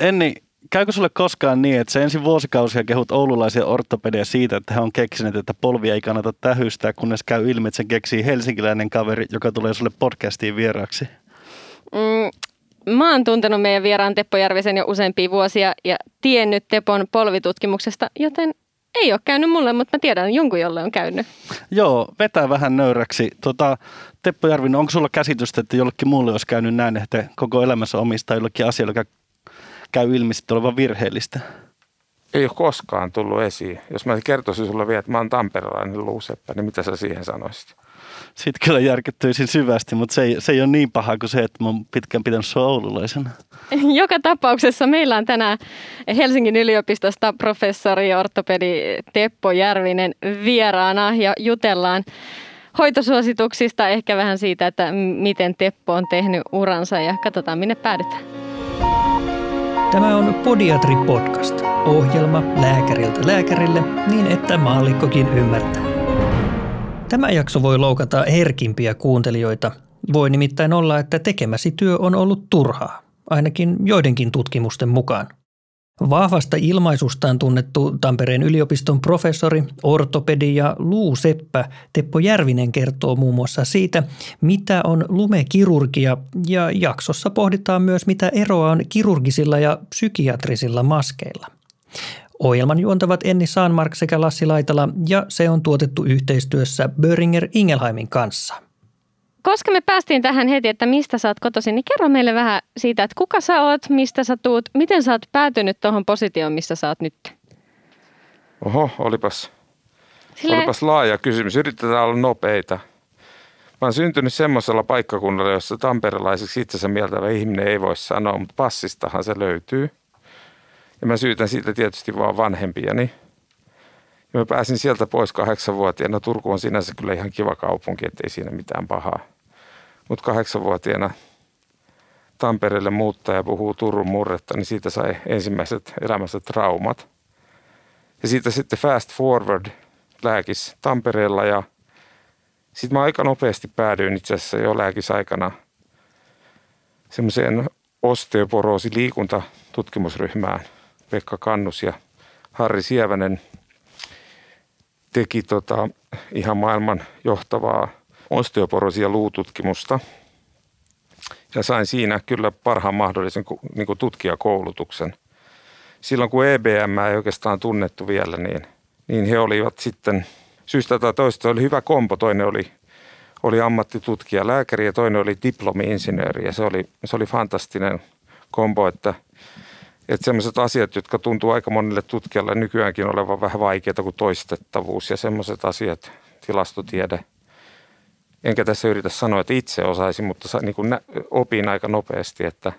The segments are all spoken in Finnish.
Enni, käykö sulle koskaan niin, että se ensin vuosikausia kehut oululaisia ortopedia siitä, että he on keksineet, että polvia ei kannata tähystää, kunnes käy ilmi, että sen keksii helsinkiläinen kaveri, joka tulee sulle podcastiin vieraaksi? Mm, mä oon tuntenut meidän vieraan Teppo Järvisen jo useampia vuosia ja tiennyt Tepon polvitutkimuksesta, joten ei ole käynyt mulle, mutta mä tiedän jonkun, jolle on käynyt. Joo, vetää vähän nöyräksi. Tota, Teppo Järvinen, onko sulla käsitystä, että jollekin muulle olisi käynyt näin, että koko elämässä omistaa jollekin asialle, joka käy ilmi sitten olevan virheellistä? Ei ole koskaan tullut esiin. Jos mä kertoisin sulle vielä, että mä oon tamperelainen luuseppä, niin mitä sä siihen sanoisit? Sitten kyllä järkyttyisin syvästi, mutta se ei, se ei ole niin paha kuin se, että mä oon pitkään pitänyt sua oululaisena. Joka tapauksessa meillä on tänään Helsingin yliopistosta professori ortopedi Teppo Järvinen vieraana ja jutellaan hoitosuosituksista, ehkä vähän siitä, että miten Teppo on tehnyt uransa ja katsotaan minne päädytään. Tämä on Podiatri Podcast, ohjelma lääkäriltä lääkärille niin, että maallikkokin ymmärtää. Tämä jakso voi loukata herkimpiä kuuntelijoita. Voi nimittäin olla, että tekemäsi työ on ollut turhaa, ainakin joidenkin tutkimusten mukaan. Vahvasta ilmaisustaan tunnettu Tampereen yliopiston professori, ortopedi ja luuseppä Teppo Järvinen kertoo muun muassa siitä, mitä on lumekirurgia ja jaksossa pohditaan myös, mitä eroa on kirurgisilla ja psykiatrisilla maskeilla. Ohjelman juontavat Enni Saanmark sekä Lassi Laitala ja se on tuotettu yhteistyössä Böringer Ingelheimin kanssa – koska me päästiin tähän heti, että mistä sä oot kotoisin, niin kerro meille vähän siitä, että kuka sä oot, mistä sä tuut, miten sä oot päätynyt tuohon positioon, missä sä oot nyt? Oho, olipas, Sille... olipas laaja kysymys. Yritetään olla nopeita. Mä oon syntynyt semmoisella paikkakunnalla, jossa tamperelaiseksi itsensä mieltävä ihminen ei voi sanoa, mutta passistahan se löytyy. Ja mä syytän siitä tietysti vaan vanhempiani. Ja mä pääsin sieltä pois kahdeksanvuotiaana. Turku on sinänsä kyllä ihan kiva kaupunki, ettei siinä mitään pahaa. Mutta kahdeksanvuotiaana Tampereelle muuttaa ja puhuu Turun murretta, niin siitä sai ensimmäiset elämässä traumat. Ja siitä sitten fast forward lääkis Tampereella ja sitten mä aika nopeasti päädyin itse asiassa jo lääkisaikana semmoiseen osteoporoosi liikuntatutkimusryhmään. Pekka Kannus ja Harri Sievänen teki tota ihan maailman johtavaa osteoporosia luututkimusta. Ja sain siinä kyllä parhaan mahdollisen niin kuin tutkijakoulutuksen. Silloin kun EBM ei oikeastaan tunnettu vielä, niin, niin he olivat sitten syystä tai toista oli hyvä kompo. Toinen oli, oli ammattitutkija lääkäri ja toinen oli diplomi-insinööri ja se oli, se oli fantastinen kombo, että – että sellaiset asiat, jotka tuntuu aika monille tutkijalle nykyäänkin olevan vähän vaikeita kuin toistettavuus ja sellaiset asiat, tilastotiede. Enkä tässä yritä sanoa, että itse osaisin, mutta niin kuin opin aika nopeasti, että,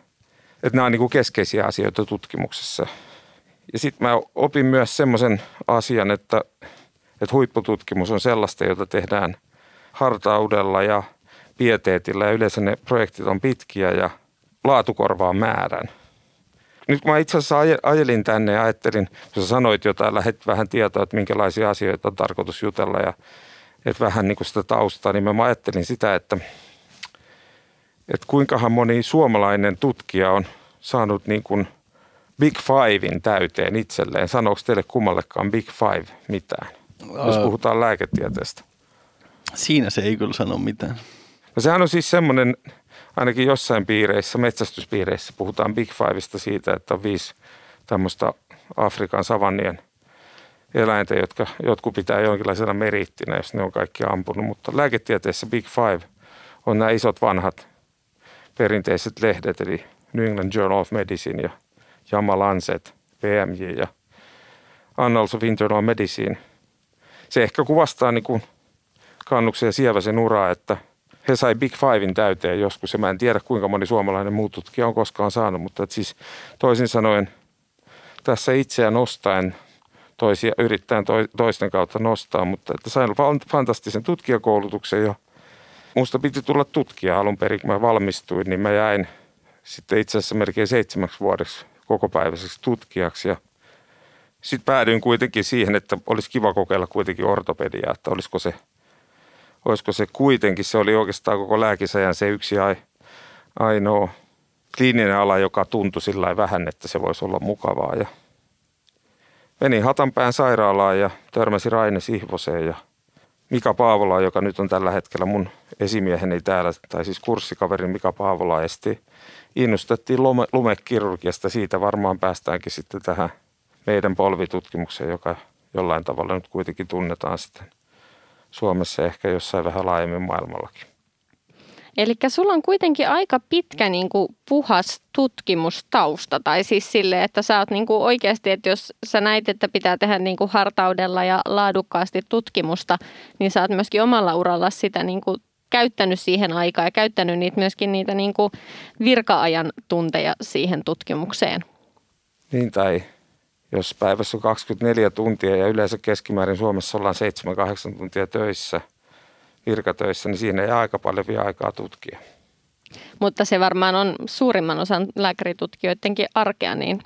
että nämä on niin kuin keskeisiä asioita tutkimuksessa. Ja sitten mä opin myös semmoisen asian, että, että huippututkimus on sellaista, jota tehdään hartaudella ja pieteetillä ja yleensä ne projektit on pitkiä ja laatukorvaa määrän – nyt mä itse asiassa ajelin tänne ja ajattelin, kun sä sanoit jotain, lähet vähän tietoa, että minkälaisia asioita on tarkoitus jutella ja että vähän niin kuin sitä taustaa, niin mä ajattelin sitä, että, että kuinkahan moni suomalainen tutkija on saanut niin kuin Big Fivein täyteen itselleen. Sanooko teille kummallekaan Big Five mitään, jos puhutaan lääketieteestä? Siinä se ei kyllä sano mitään. No sehän on siis semmoinen ainakin jossain piireissä, metsästyspiireissä puhutaan Big Fiveista siitä, että on viisi tämmöistä Afrikan savannien eläintä, jotka jotkut pitää jonkinlaisena meriittinä, jos ne on kaikki ampunut. Mutta lääketieteessä Big Five on nämä isot vanhat perinteiset lehdet, eli New England Journal of Medicine ja JAMA Lancet, PMJ ja Annals of Internal Medicine. Se ehkä kuvastaa niin kuin kannuksen ja sieväsen uraa, että – he sai Big Fivein täyteen joskus ja mä en tiedä kuinka moni suomalainen muu tutkija on koskaan saanut, mutta että siis toisin sanoen tässä itseään nostaen toisia yrittäen toisten kautta nostaa, mutta että sain fantastisen tutkijakoulutuksen jo. Musta piti tulla tutkija alun perin, kun mä valmistuin, niin mä jäin sitten itse asiassa melkein seitsemäksi vuodeksi kokopäiväiseksi tutkijaksi ja sitten päädyin kuitenkin siihen, että olisi kiva kokeilla kuitenkin ortopediaa, että olisiko se – olisiko se kuitenkin, se oli oikeastaan koko lääkisajan se yksi ainoa kliininen ala, joka tuntui sillä vähän, että se voisi olla mukavaa. Ja menin Hatanpään sairaalaan ja törmäsi Raine Sihvoseen ja Mika Paavola, joka nyt on tällä hetkellä mun esimieheni täällä, tai siis kurssikaverin Mika Paavola esti. Innostettiin lume, lumekirurgiasta, siitä varmaan päästäänkin sitten tähän meidän polvitutkimukseen, joka jollain tavalla nyt kuitenkin tunnetaan sitten Suomessa ehkä jossain vähän laajemmin maailmallakin. Eli sulla on kuitenkin aika pitkä niin kuin puhas tutkimustausta, tai siis sille, että sä oot niin kuin oikeasti, että jos sä näit, että pitää tehdä niin kuin hartaudella ja laadukkaasti tutkimusta, niin sä oot myöskin omalla uralla sitä niin kuin käyttänyt siihen aikaa ja käyttänyt niitä myöskin niitä niin kuin virka-ajan tunteja siihen tutkimukseen. Niin tai jos päivässä on 24 tuntia ja yleensä keskimäärin Suomessa ollaan 7-8 tuntia töissä – virkatöissä, niin siinä ei aika paljon vielä aikaa tutkia. Mutta se varmaan on suurimman osan lääkäritutkijoidenkin arkea, niin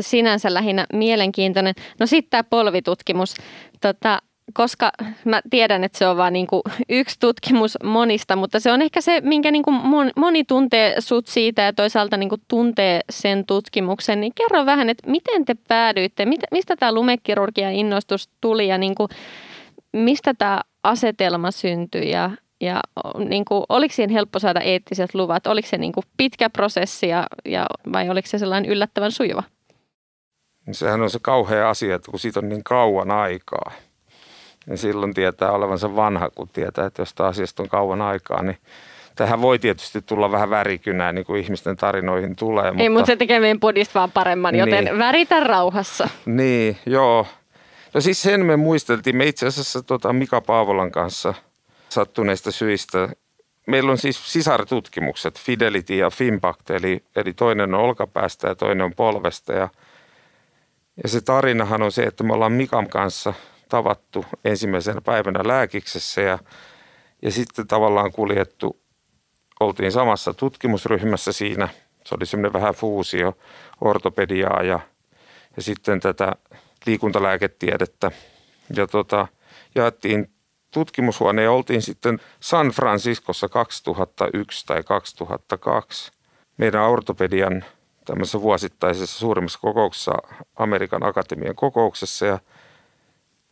sinänsä lähinnä mielenkiintoinen. No sitten tämä polvitutkimus. Tota, koska mä tiedän, että se on vain niinku yksi tutkimus monista, mutta se on ehkä se, minkä niinku moni tuntee sut siitä ja toisaalta niinku tuntee sen tutkimuksen. Niin kerro vähän, että miten te päädyitte, mistä tämä lumekirurgian innostus tuli ja niinku, mistä tämä asetelma syntyi ja, ja niin kuin, oliko siihen helppo saada eettiset luvat? Oliko se niin kuin pitkä prosessi ja, ja, vai oliko se sellainen yllättävän sujuva? Sehän on se kauhea asia, että kun siitä on niin kauan aikaa, niin silloin tietää olevansa vanha, kun tietää, että jos asiasta on kauan aikaa, niin Tähän voi tietysti tulla vähän värikynää, niin kuin ihmisten tarinoihin tulee. Ei, mutta se tekee meidän podista vaan paremman, joten niin. väritä rauhassa. Niin, joo. No siis sen me muisteltiin. Me itse asiassa tota Mika Paavolan kanssa sattuneista syistä. Meillä on siis sisartutkimukset, Fidelity ja Fimpact, eli, eli toinen on olkapäästä ja toinen on polvesta. Ja, ja se tarinahan on se, että me ollaan Mikan kanssa tavattu ensimmäisenä päivänä lääkiksessä ja, ja sitten tavallaan kuljettu, oltiin samassa tutkimusryhmässä siinä. Se oli semmoinen vähän fuusio, ortopediaa ja, ja sitten tätä liikuntalääketiedettä. Ja tota, jaettiin tutkimushuone ja oltiin sitten San Franciscossa 2001 tai 2002 meidän ortopedian tämmöisessä vuosittaisessa suurimmassa kokouksessa, Amerikan akatemian kokouksessa ja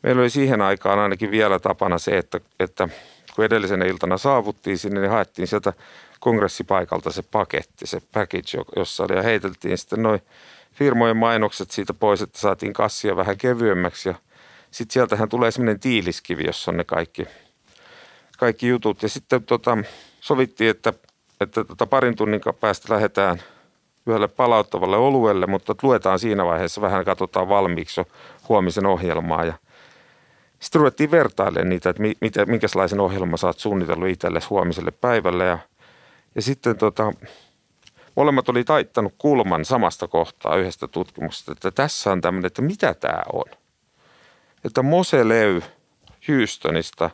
meillä oli siihen aikaan ainakin vielä tapana se, että, että kun edellisen iltana saavuttiin sinne, niin haettiin sieltä kongressipaikalta se paketti, se package, jossa oli ja heiteltiin sitten noin firmojen mainokset siitä pois, että saatiin kassia vähän kevyemmäksi ja sitten sieltähän tulee semmoinen tiiliskivi, jossa on ne kaikki, kaikki jutut. Ja sitten tota, sovittiin, että, että tota parin tunnin päästä lähdetään yhdelle palauttavalle oluelle, mutta luetaan siinä vaiheessa vähän, katsotaan valmiiksi jo huomisen ohjelmaa. Ja sitten ruvettiin vertailemaan niitä, että mitä, minkälaisen ohjelman sä oot suunnitellut itsellesi huomiselle päivälle. Ja, ja sitten tota, molemmat oli taittanut kulman samasta kohtaa yhdestä tutkimuksesta, että tässä on tämmöinen, että mitä tämä on. Että Moseleu Houstonista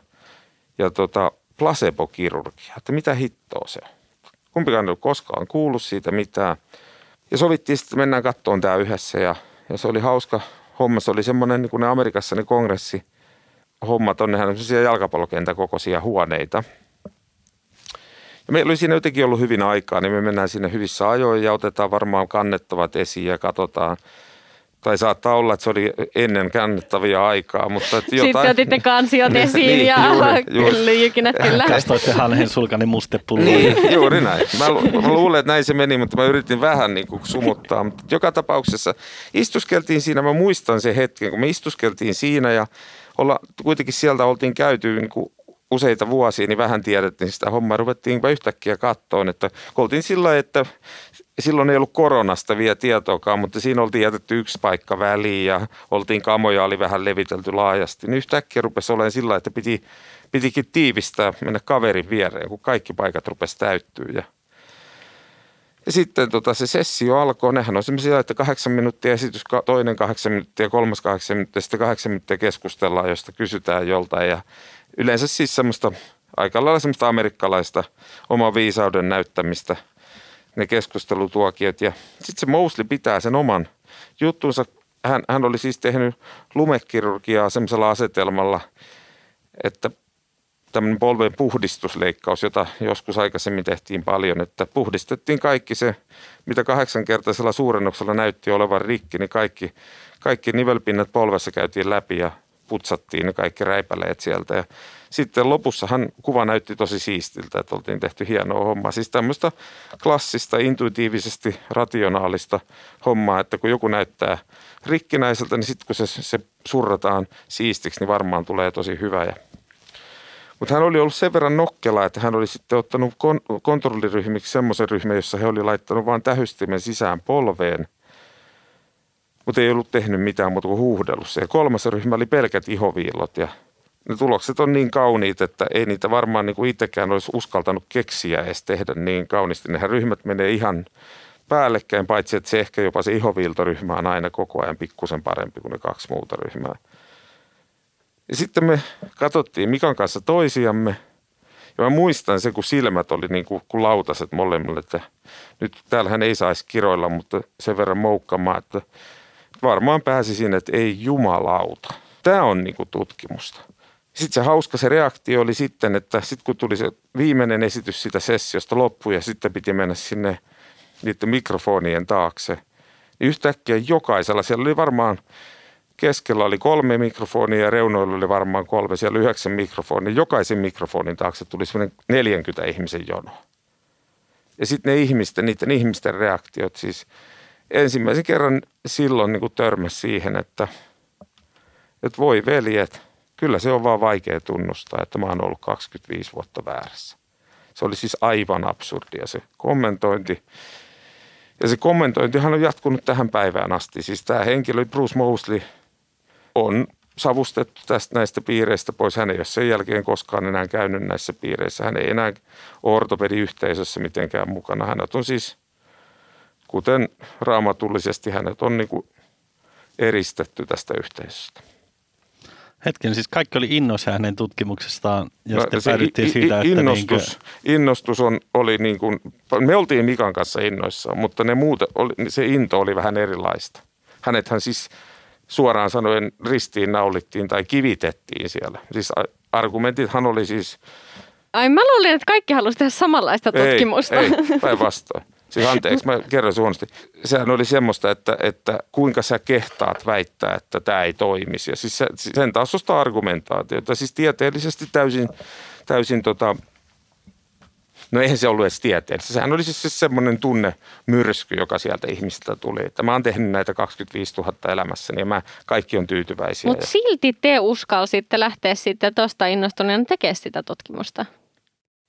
ja tota placebo-kirurgia, että mitä hittoa se on. Kumpikaan ei ole koskaan kuullut siitä mitään. Ja sovittiin sitten, mennään kattoon tämä yhdessä ja, ja se oli hauska homma. Se oli semmoinen niin kuin ne Amerikassa ne kongressi hommat on, nehän on jalkapallokentän kokoisia huoneita – ja meillä oli siinä jotenkin ollut hyvin aikaa, niin me mennään sinne hyvissä ajoin ja otetaan varmaan kannettavat esiin ja katsotaan. Tai saattaa olla, että se oli ennen kannettavia aikaa, mutta että jotain... Sitten otitte kansiot esiin niin, ja juuri, juuri. kyllä. Kastoitte hanhen sulkani mustepulloa. Niin, juuri näin. Mä, mä luulen, että näin se meni, mutta mä yritin vähän niin kuin sumuttaa. Mutta joka tapauksessa istuskeltiin siinä, mä muistan sen hetken, kun me istuskeltiin siinä ja olla, kuitenkin sieltä oltiin käyty niin kuin useita vuosia, niin vähän tiedettiin sitä hommaa. Ruvettiin yhtäkkiä kattoon, että oltiin sillä että silloin ei ollut koronasta vielä tietoakaan, mutta siinä oltiin jätetty yksi paikka väliin ja oltiin kamoja, oli vähän levitelty laajasti. Niin yhtäkkiä rupesi olemaan sillä että piti, pitikin tiivistää, mennä kaverin viereen, kun kaikki paikat rupesi täyttyä. Ja, ja sitten tota, se sessio alkoi. Nehän on sellaisia, että kahdeksan minuuttia esitys, toinen kahdeksan minuuttia, kolmas kahdeksan minuuttia, sitten kahdeksan minuuttia keskustellaan, josta kysytään joltain. Ja yleensä siis semmoista aika lailla semmoista amerikkalaista oma viisauden näyttämistä, ne keskustelutuokiot. Ja sitten se Mosley pitää sen oman juttunsa. Hän, hän oli siis tehnyt lumekirurgiaa semmoisella asetelmalla, että tämmöinen polven puhdistusleikkaus, jota joskus aikaisemmin tehtiin paljon, että puhdistettiin kaikki se, mitä kahdeksankertaisella suurennuksella näytti olevan rikki, niin kaikki, kaikki nivelpinnat polvessa käytiin läpi ja putsattiin ne kaikki räipäleet sieltä. Ja sitten lopussahan kuva näytti tosi siistiltä, että oltiin tehty hienoa hommaa. Siis tämmöistä klassista, intuitiivisesti rationaalista hommaa, että kun joku näyttää rikkinäiseltä, niin sitten kun se, se surrataan siistiksi, niin varmaan tulee tosi hyvä. Ja mutta hän oli ollut sen verran nokkela, että hän oli sitten ottanut kon- kontrolliryhmiksi semmoisen ryhmän, jossa he oli laittanut vain tähystimen sisään polveen, mutta ei ollut tehnyt mitään muuta kuin huuhdellut. Ja kolmas ryhmä oli pelkät ihoviillot ja ne tulokset on niin kauniit, että ei niitä varmaan niin kuin itsekään olisi uskaltanut keksiä edes tehdä niin kauniisti. Nehän ryhmät menee ihan päällekkäin, paitsi että se ehkä jopa se ihoviiltoryhmä on aina koko ajan pikkusen parempi kuin ne kaksi muuta ryhmää. Ja sitten me katsottiin Mikan kanssa toisiamme. Ja mä muistan se, kun silmät oli niin kuin, kuin lautaset molemmille, että nyt täällähän ei saisi kiroilla, mutta sen verran moukkamaan, että varmaan pääsi sinne, että ei jumalauta. Tämä on niin kuin tutkimusta. Sitten se hauska se reaktio oli sitten, että sitten kun tuli se viimeinen esitys sitä sessiosta loppuun ja sitten piti mennä sinne niiden mikrofonien taakse, niin yhtäkkiä jokaisella, siellä oli varmaan keskellä oli kolme mikrofonia ja reunoilla oli varmaan kolme, siellä yhdeksän mikrofonia. Jokaisen mikrofonin taakse tuli semmoinen 40 ihmisen jono. Ja sitten ne ihmisten, niiden ihmisten reaktiot siis ensimmäisen kerran silloin niin törmäsi siihen, että, että voi veljet, kyllä se on vaan vaikea tunnustaa, että mä oon ollut 25 vuotta väärässä. Se oli siis aivan absurdia se kommentointi. Ja se kommentointihan on jatkunut tähän päivään asti. Siis tämä henkilö, Bruce Mosley, on savustettu tästä näistä piireistä pois. Hän ei ole sen jälkeen koskaan enää käynyt näissä piireissä. Hän ei enää ole ortopediyhteisössä mitenkään mukana. Hänet on siis, kuten raamatullisesti, hänet on niin kuin eristetty tästä yhteisöstä. Hetken, siis kaikki oli innoissa hänen tutkimuksestaan ja no, sitten päädyttiin siitä, että... Innostus, niin innostus on, oli niin kuin, me oltiin Mikan kanssa innoissa, mutta ne muut, oli, se into oli vähän erilaista. Hänethän siis suoraan sanoen ristiin naulittiin tai kivitettiin siellä. Siis argumentithan oli siis... Ai mä luulin, että kaikki halusivat tehdä samanlaista tutkimusta. Ei, ei päinvastoin. Siis anteeksi, mä kerron suunnasti. Sehän oli semmoista, että, että kuinka sä kehtaat väittää, että tämä ei toimisi. Ja siis sen tasosta argumentaatiota, siis tieteellisesti täysin, täysin tota, No eihän se ollut edes tieteellistä. Sehän oli siis, siis semmoinen tunne myrsky, joka sieltä ihmisiltä tuli. Että mä oon tehnyt näitä 25 000 elämässäni ja mä, kaikki on tyytyväisiä. Mutta silti te uskalsitte lähteä sitten tuosta innostuneena tekemään sitä tutkimusta.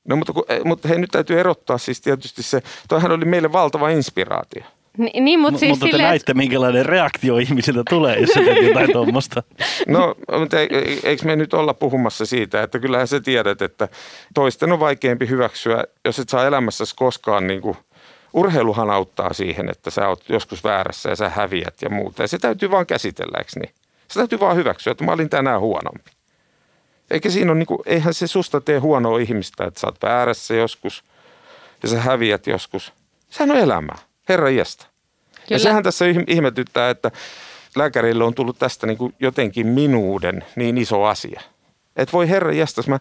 No mutta, kun, eh, mutta hei nyt täytyy erottaa siis tietysti se, toihan oli meille valtava inspiraatio. Ni, niin, mutta, siis mutta te sille, näitte, minkälainen reaktio ihmisiltä tulee, jos se jotain tuommoista. No, mutta eikö me nyt olla puhumassa siitä, että kyllähän sä tiedät, että toisten on vaikeampi hyväksyä, jos et saa elämässäsi koskaan niin kuin, urheiluhan auttaa siihen, että sä oot joskus väärässä ja sä häviät ja muuta. Ja se täytyy vaan käsitellä, eikö niin? Se täytyy vaan hyväksyä, että mä olin tänään huonompi. Eikä siinä ole, niin kuin, eihän se susta tee huonoa ihmistä, että sä oot väärässä joskus ja sä häviät joskus. Sehän on elämää. Herra iästä. Ja sehän tässä ihmetyttää, että lääkärille on tullut tästä niin kuin jotenkin minuuden niin iso asia. Että voi herra jästäs, mä,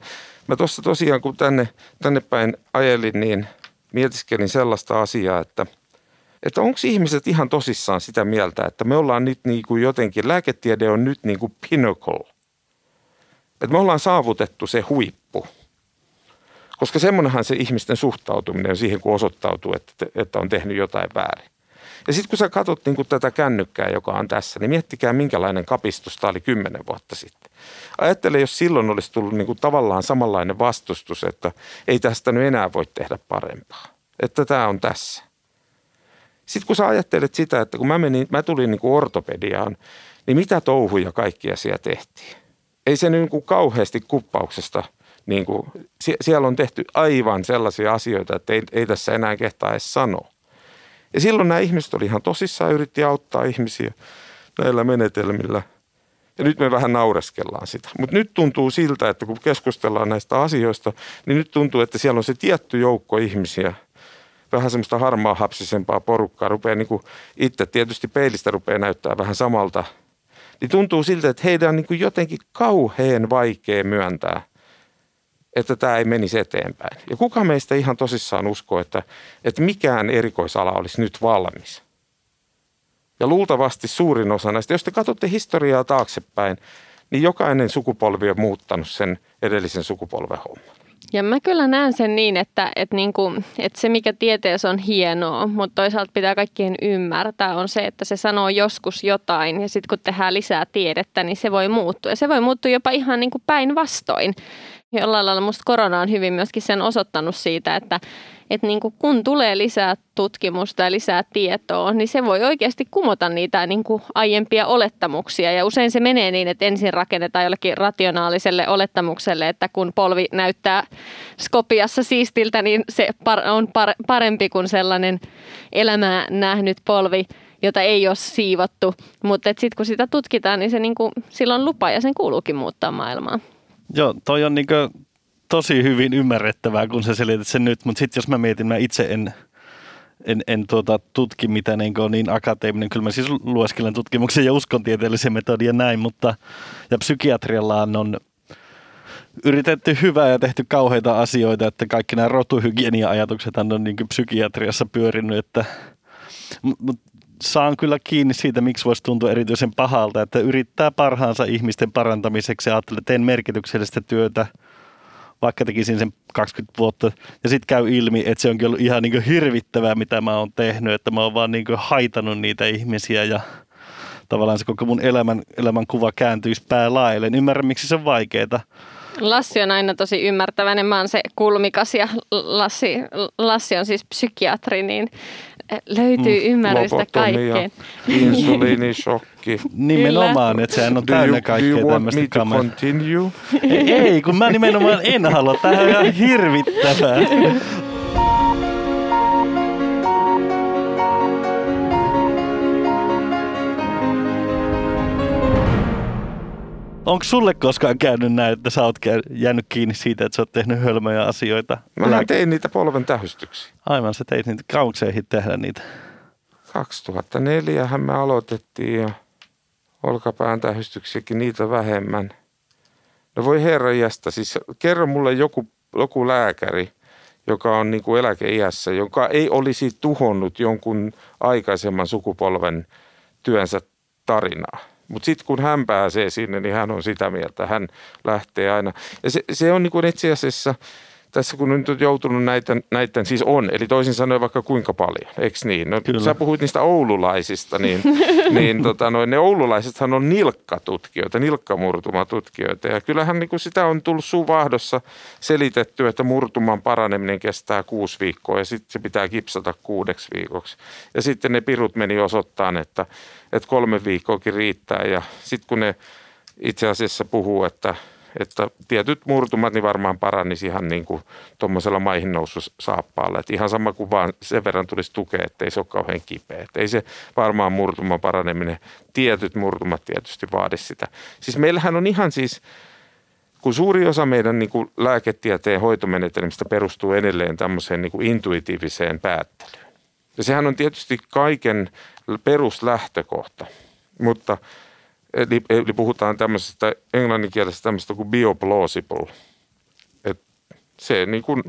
mä tuossa tosiaan kun tänne, tänne päin ajelin, niin mietiskelin sellaista asiaa, että, että onko ihmiset ihan tosissaan sitä mieltä, että me ollaan nyt niin kuin jotenkin, lääketiede on nyt niin kuin pinnacle. Että me ollaan saavutettu se huippu. Koska semmoinenhan se ihmisten suhtautuminen on siihen, kun osoittautuu, että, että on tehnyt jotain väärin. Ja sitten kun sä katsot niin tätä kännykkää, joka on tässä, niin miettikää minkälainen kapistus tämä oli kymmenen vuotta sitten. Ajattele, jos silloin olisi tullut niin kuin tavallaan samanlainen vastustus, että ei tästä nyt enää voi tehdä parempaa. Että tämä on tässä. Sitten kun sä ajattelet sitä, että kun mä, menin, mä tulin niin kuin ortopediaan, niin mitä touhuja kaikkia siellä tehtiin? Ei se niin kuin kauheasti kuppauksesta, niin kuin, siellä on tehty aivan sellaisia asioita, että ei, ei tässä enää kehtaa edes sanoa. Ja silloin nämä ihmiset oli ihan tosissaan, yritti auttaa ihmisiä näillä menetelmillä. Ja nyt me vähän naureskellaan sitä. Mutta nyt tuntuu siltä, että kun keskustellaan näistä asioista, niin nyt tuntuu, että siellä on se tietty joukko ihmisiä, vähän semmoista harmaa hapsisempaa porukkaa, rupeaa niin kuin itse tietysti peilistä rupeaa näyttää vähän samalta. Niin tuntuu siltä, että heidän on niin kuin jotenkin kauhean vaikea myöntää, että tämä ei menisi eteenpäin. Ja kuka meistä ihan tosissaan uskoo, että, että mikään erikoisala olisi nyt valmis? Ja luultavasti suurin osa näistä, jos te katsotte historiaa taaksepäin, niin jokainen sukupolvi on muuttanut sen edellisen sukupolven homman. Ja mä kyllä näen sen niin, että, että, niin kuin, että se mikä tieteessä on hienoa, mutta toisaalta pitää kaikkien ymmärtää, on se, että se sanoo joskus jotain ja sitten kun tehdään lisää tiedettä, niin se voi muuttua. Ja se voi muuttua jopa ihan niin kuin päinvastoin. Jollain lailla musta korona on hyvin myöskin sen osoittanut siitä, että, että niin kuin kun tulee lisää tutkimusta ja lisää tietoa, niin se voi oikeasti kumota niitä niin kuin aiempia olettamuksia. Ja usein se menee niin, että ensin rakennetaan jollekin rationaaliselle olettamukselle, että kun polvi näyttää Skopiassa siistiltä, niin se on parempi kuin sellainen elämää nähnyt polvi, jota ei ole siivottu. Mutta sitten kun sitä tutkitaan, niin se niin kuin, silloin lupa ja sen kuuluukin muuttaa maailmaa. Joo, toi on niin tosi hyvin ymmärrettävää, kun sä selität sen nyt, mutta sitten jos mä mietin, mä itse en, en, en tuota, tutki mitä niin, on niin akateeminen. Kyllä mä siis lueskelen tutkimuksen ja uskontieteellisen metodin ja näin, mutta ja psykiatrialla on yritetty hyvää ja tehty kauheita asioita, että kaikki nämä rotuhygienia-ajatukset on niin psykiatriassa pyörinyt, että mut saan kyllä kiinni siitä, miksi voisi tuntua erityisen pahalta, että yrittää parhaansa ihmisten parantamiseksi ja ajattelee, että teen merkityksellistä työtä – vaikka tekisin sen 20 vuotta. Ja sitten käy ilmi, että se onkin ollut ihan niin hirvittävää, mitä mä oon tehnyt, että mä oon vaan niin haitanut niitä ihmisiä ja tavallaan se koko mun elämän, elämän kuva kääntyisi päälaille. En ymmärrä, miksi se on vaikeaa. Lassi on aina tosi ymmärtäväinen. Mä oon se kulmikas ja Lassi, Lassi on siis psykiatri, niin löytyy mm, ymmärrystä kaikkeen. insuliinishokki. Nimenomaan, että sehän on täynnä kaikkea tämmöistä kameraa. Ei, kun mä nimenomaan en halua. Tähän on ihan hirvittävää. Onko sulle koskaan käynyt näin, että sä oot jäänyt kiinni siitä, että sä oot tehnyt hölmöjä asioita? Mä tein niitä polven tähystyksiä. Aivan, sä teit niitä. Kauanko tehdä niitä? 2004 me aloitettiin ja olkapään tähystyksiäkin niitä vähemmän. No voi herra jästä, siis kerro mulle joku, joku lääkäri, joka on niin kuin eläkeiässä, joka ei olisi tuhonnut jonkun aikaisemman sukupolven työnsä tarinaa. Mutta sitten kun hän pääsee sinne, niin hän on sitä mieltä. Hän lähtee aina. Ja se, se on niin kuin itse asiassa, tässä kun nyt on joutunut näiden, näiden, siis on, eli toisin sanoen vaikka kuinka paljon, eikö niin? No, Kyllä. sä puhuit niistä oululaisista, niin, niin tota, noin, ne oululaisethan on nilkkatutkijoita, nilkkamurtumatutkijoita. Ja kyllähän niin kuin sitä on tullut suvahdossa selitetty, että murtuman paraneminen kestää kuusi viikkoa ja sitten se pitää kipsata kuudeksi viikoksi. Ja sitten ne pirut meni osoittamaan, että että kolme viikkoakin riittää ja sitten kun ne itse asiassa puhuu, että, että tietyt murtumat niin varmaan parannisi ihan niin kuin tuommoisella maihin saappaalla. Että ihan sama kuin vaan sen verran tulisi tukea, että ei se ole kauhean kipeä. Että ei se varmaan murtuman paraneminen, tietyt murtumat tietysti vaadi sitä. Siis meillähän on ihan siis, kun suuri osa meidän niin kuin lääketieteen hoitomenetelmistä perustuu edelleen tämmöiseen niin kuin intuitiiviseen päättelyyn. Ja sehän on tietysti kaiken peruslähtökohta. Mutta eli, eli puhutaan tämmöisestä englanninkielisestä tämmöisestä kuin bioplausible. Et se niin kuin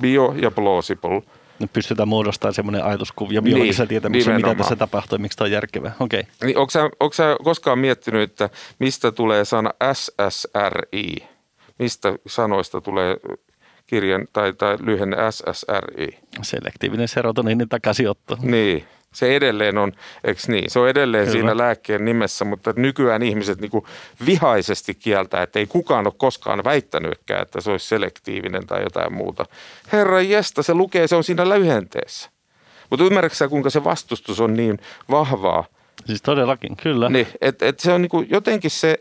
bio ja plausible. Nyt pystytään muodostamaan semmoinen ajatuskuvia biologisella niin, tietämyksellä, mitä tässä tapahtuu, miksi tämä on järkevää. Okay. Niin, onko, sä, onko sä koskaan miettinyt, että mistä tulee sana SSRI? Mistä sanoista tulee kirjan tai, tai lyhenne SSRI? Selektiivinen serotoniinin takaisinotto. Niin, se edelleen on, eikö niin? Se on edelleen Kyllä. siinä lääkkeen nimessä, mutta nykyään ihmiset niin vihaisesti kieltää, että ei kukaan ole koskaan väittänytkään, että se olisi selektiivinen tai jotain muuta. Herra jesta, se lukee, se on siinä lyhenteessä. Mutta ymmärrätkö kuinka se vastustus on niin vahvaa? Siis todellakin, kyllä. Niin, että et se on niin kuin jotenkin se,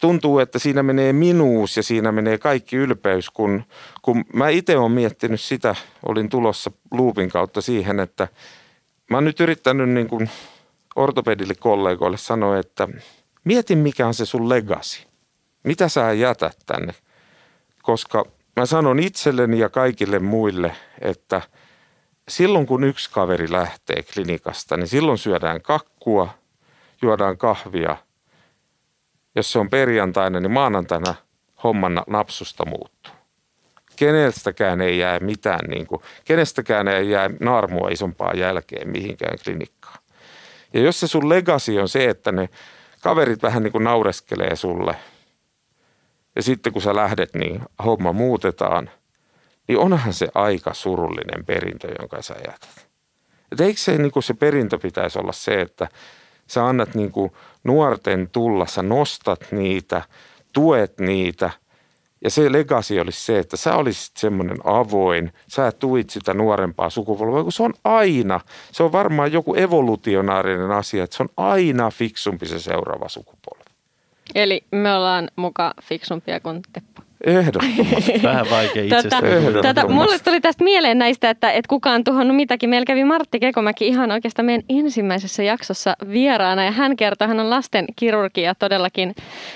tuntuu, että siinä menee minuus ja siinä menee kaikki ylpeys, kun, kun mä itse olen miettinyt sitä, olin tulossa luupin kautta siihen, että – mä oon nyt yrittänyt niin kuin ortopedille kollegoille sanoa, että mieti mikä on se sun legacy. Mitä sä jätät tänne? Koska mä sanon itselleni ja kaikille muille, että silloin kun yksi kaveri lähtee klinikasta, niin silloin syödään kakkua, juodaan kahvia. Jos se on perjantaina, niin maanantaina homman napsusta muuttuu. Kenestäkään ei jää mitään, niin kuin, kenestäkään ei jää naarmua isompaa jälkeen mihinkään klinikkaan. Ja jos se sun legacy on se, että ne kaverit vähän niin kuin naureskelee sulle ja sitten kun sä lähdet, niin homma muutetaan, niin onhan se aika surullinen perintö, jonka sä jätät. Et eikö se, niin kuin se perintö pitäisi olla se, että sä annat niin kuin nuorten tulla, sä nostat niitä, tuet niitä – ja se legacy olisi se, että sä olisit semmoinen avoin, sä tuit sitä nuorempaa sukupolvea, kun se on aina, se on varmaan joku evolutionaarinen asia, että se on aina fiksumpi se seuraava sukupolvi. Eli me ollaan muka fiksumpia kuin Teppo. Ehdottomasti. Vähän vaikea itsestä. Tätä, mulle tuli tästä mieleen näistä, että, että kuka on tuhonnut mitäkin. Meillä kävi Martti Kekomäki ihan oikeastaan meidän ensimmäisessä jaksossa vieraana ja hän kertoi, hän on lasten kirurgia todellakin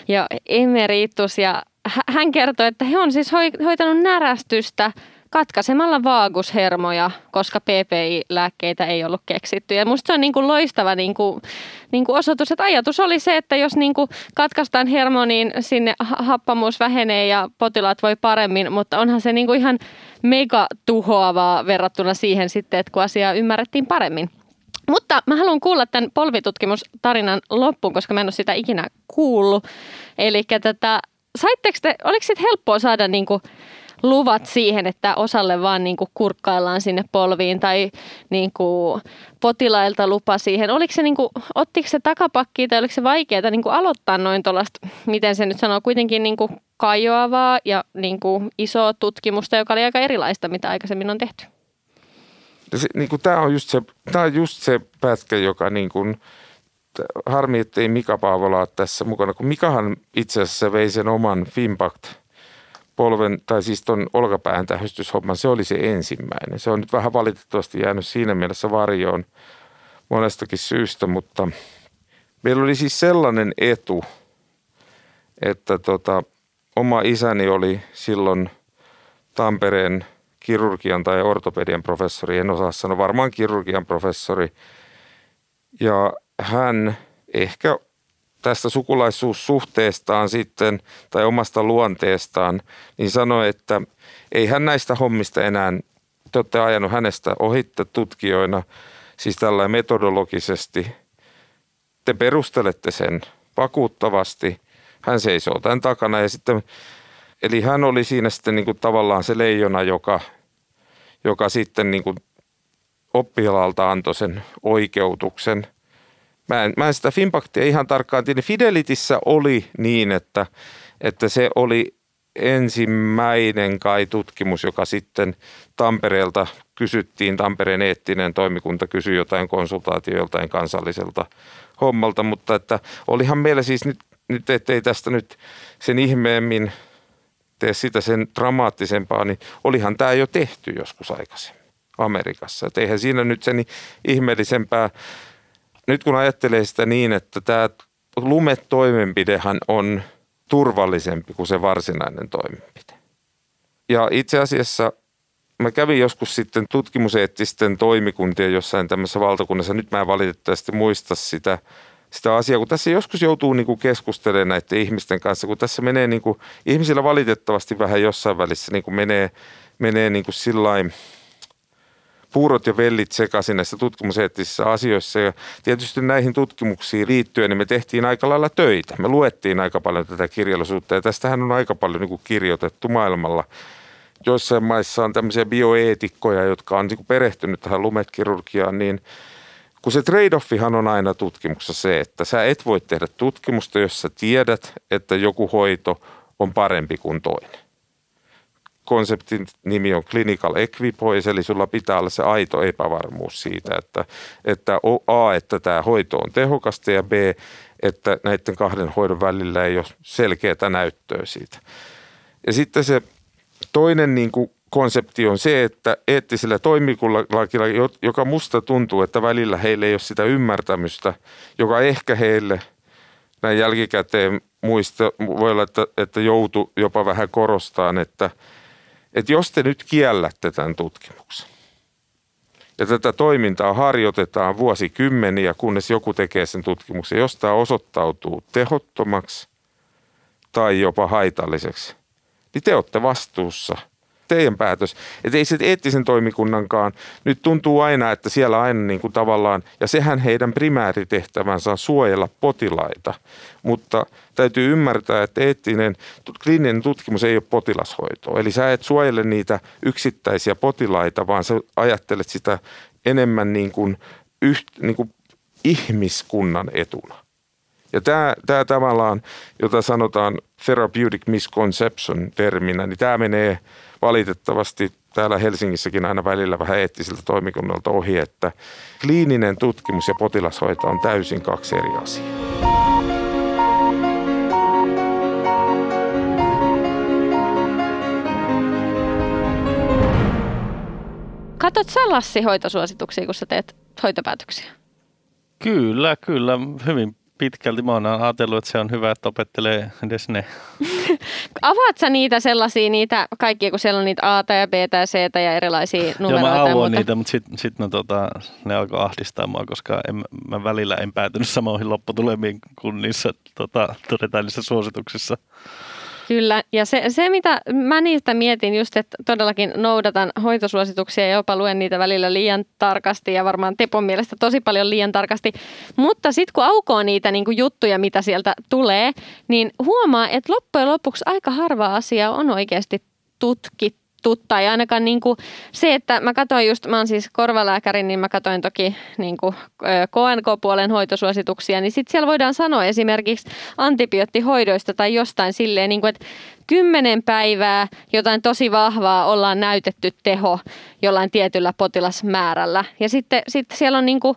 ja emeritus ja hän kertoi, että he on siis hoitanut närästystä katkaisemalla vaagushermoja, koska PPI-lääkkeitä ei ollut keksitty. Ja musta se on niin kuin loistava niin kuin, niin kuin osoitus, että ajatus oli se, että jos niin kuin katkaistaan hermo, niin sinne happamuus vähenee ja potilaat voi paremmin, mutta onhan se niin kuin ihan mega tuhoavaa verrattuna siihen sitten, että kun asiaa ymmärrettiin paremmin. Mutta mä haluan kuulla tämän polvitutkimustarinan loppuun, koska mä en ole sitä ikinä kuullut. Eli tätä saitteko te, oliko sitten helppoa saada niinku luvat siihen, että osalle vaan niinku kurkkaillaan sinne polviin tai niinku potilailta lupa siihen? Oliko se niinku, ottiko se takapakki tai oliko se vaikeaa niinku aloittaa noin tuollaista, miten se nyt sanoo, kuitenkin niinku kajoavaa ja niinku isoa tutkimusta, joka oli aika erilaista, mitä aikaisemmin on tehty? niin tämä on just se, tämä on just se pätkä, joka niin kuin, harmi, että ei Mika Paavola ole tässä mukana, kun Mikahan itse asiassa vei sen oman Fimpact polven, tai siis tuon olkapään tähystyshomman, se oli se ensimmäinen. Se on nyt vähän valitettavasti jäänyt siinä mielessä varjoon monestakin syystä, mutta meillä oli siis sellainen etu, että tota, oma isäni oli silloin Tampereen kirurgian tai ortopedian professori, en osaa sanoa, varmaan kirurgian professori. Ja hän ehkä tästä sukulaisuussuhteestaan sitten tai omasta luonteestaan, niin sanoi, että ei hän näistä hommista enää, te olette ajanut hänestä ohitte tutkijoina, siis tällä metodologisesti. Te perustelette sen vakuuttavasti, hän seisoo tämän takana ja sitten, eli hän oli siinä sitten niin kuin tavallaan se leijona, joka, joka sitten niin kuin oppilalta antoi sen oikeutuksen – Mä en, mä en sitä Fimpaktia ihan tarkkaan tiedä. Fidelitissä oli niin, että, että se oli ensimmäinen kai tutkimus, joka sitten Tampereelta kysyttiin, Tampereen eettinen toimikunta kysyi jotain konsultaatio joltain kansalliselta hommalta, mutta että olihan meillä siis nyt, nyt ettei tästä nyt sen ihmeemmin tee sitä sen dramaattisempaa, niin olihan tämä jo tehty joskus aikaisemmin Amerikassa. Että eihän siinä nyt sen ihmeellisempää nyt kun ajattelee sitä niin, että tämä lumetoimenpidehän on turvallisempi kuin se varsinainen toimenpide. Ja itse asiassa mä kävin joskus sitten tutkimuseettisten toimikuntien jossain tämmöisessä valtakunnassa. Nyt mä en valitettavasti muista sitä, sitä asiaa, kun tässä joskus joutuu niin kuin keskustelemaan näiden ihmisten kanssa, kun tässä menee niin kuin, ihmisillä valitettavasti vähän jossain välissä niin kuin menee, menee niin kuin sillain – puurot ja vellit sekaisin näissä tutkimuseettisissä asioissa. Ja tietysti näihin tutkimuksiin liittyen niin me tehtiin aika lailla töitä. Me luettiin aika paljon tätä kirjallisuutta ja tästähän on aika paljon niin kuin kirjoitettu maailmalla. Joissain maissa on tämmöisiä bioeetikkoja, jotka on niin kuin perehtynyt tähän lumekirurgiaan, niin kun se trade-offihan on aina tutkimuksessa se, että sä et voi tehdä tutkimusta, jos sä tiedät, että joku hoito on parempi kuin toinen konseptin nimi on clinical equipoise, eli sulla pitää olla se aito epävarmuus siitä, että, että A, että tämä hoito on tehokasta ja B, että näiden kahden hoidon välillä ei ole selkeää näyttöä siitä. Ja sitten se toinen niin kuin konsepti on se, että eettisellä toimikulla, joka musta tuntuu, että välillä heille ei ole sitä ymmärtämystä, joka ehkä heille näin jälkikäteen muista, voi olla, että, että joutu jopa vähän korostaan, että – että jos te nyt kiellätte tämän tutkimuksen ja tätä toimintaa harjoitetaan vuosikymmeniä, kunnes joku tekee sen tutkimuksen, jos tämä osoittautuu tehottomaksi tai jopa haitalliseksi, niin te olette vastuussa – teidän päätös. Että ei se eettisen toimikunnankaan, nyt tuntuu aina, että siellä aina niin kuin tavallaan, ja sehän heidän primääritehtävänsä on suojella potilaita, mutta täytyy ymmärtää, että eettinen kliininen tutkimus ei ole potilashoito. Eli sä et suojele niitä yksittäisiä potilaita, vaan sä ajattelet sitä enemmän niin kuin, yht, niin kuin ihmiskunnan etuna. Ja tämä, tämä tavallaan, jota sanotaan therapeutic misconception terminä, niin tämä menee valitettavasti täällä Helsingissäkin aina välillä vähän eettisiltä toimikunnalta ohi, että kliininen tutkimus ja potilashoito on täysin kaksi eri asiaa. Katot sä Lassi hoitosuosituksia, kun sä teet hoitopäätöksiä? Kyllä, kyllä. Hyvin pitkälti mä oon ajatellut, että se on hyvä, että opettelee edes ne. Avaat sä niitä sellaisia, niitä kaikkia, kun siellä on niitä A ja B ja C ja erilaisia numeroita? Joo, mä avoin niitä, mutta sitten sit no, tota, ne alkoi ahdistaa mua, koska en, mä välillä en päätynyt samoihin lopputulemiin kuin niissä tota, todetaan niissä suosituksissa. Kyllä, ja se, se mitä mä niistä mietin just, että todellakin noudatan hoitosuosituksia ja jopa luen niitä välillä liian tarkasti ja varmaan Tepon mielestä tosi paljon liian tarkasti. Mutta sitten kun aukoo niitä niin kuin juttuja, mitä sieltä tulee, niin huomaa, että loppujen lopuksi aika harva asia on oikeasti tutkittu Ja ainakaan niin kuin se, että mä katsoin just, mä oon siis korvalääkäri, niin mä katsoin toki niin kuin KNK-puolen hoitosuosituksia, niin sitten siellä voidaan sanoa esimerkiksi antibioottihoidoista tai jostain silleen, niin kuin, että kymmenen päivää jotain tosi vahvaa ollaan näytetty teho jollain tietyllä potilasmäärällä. Ja sitten, sitten siellä on niin kuin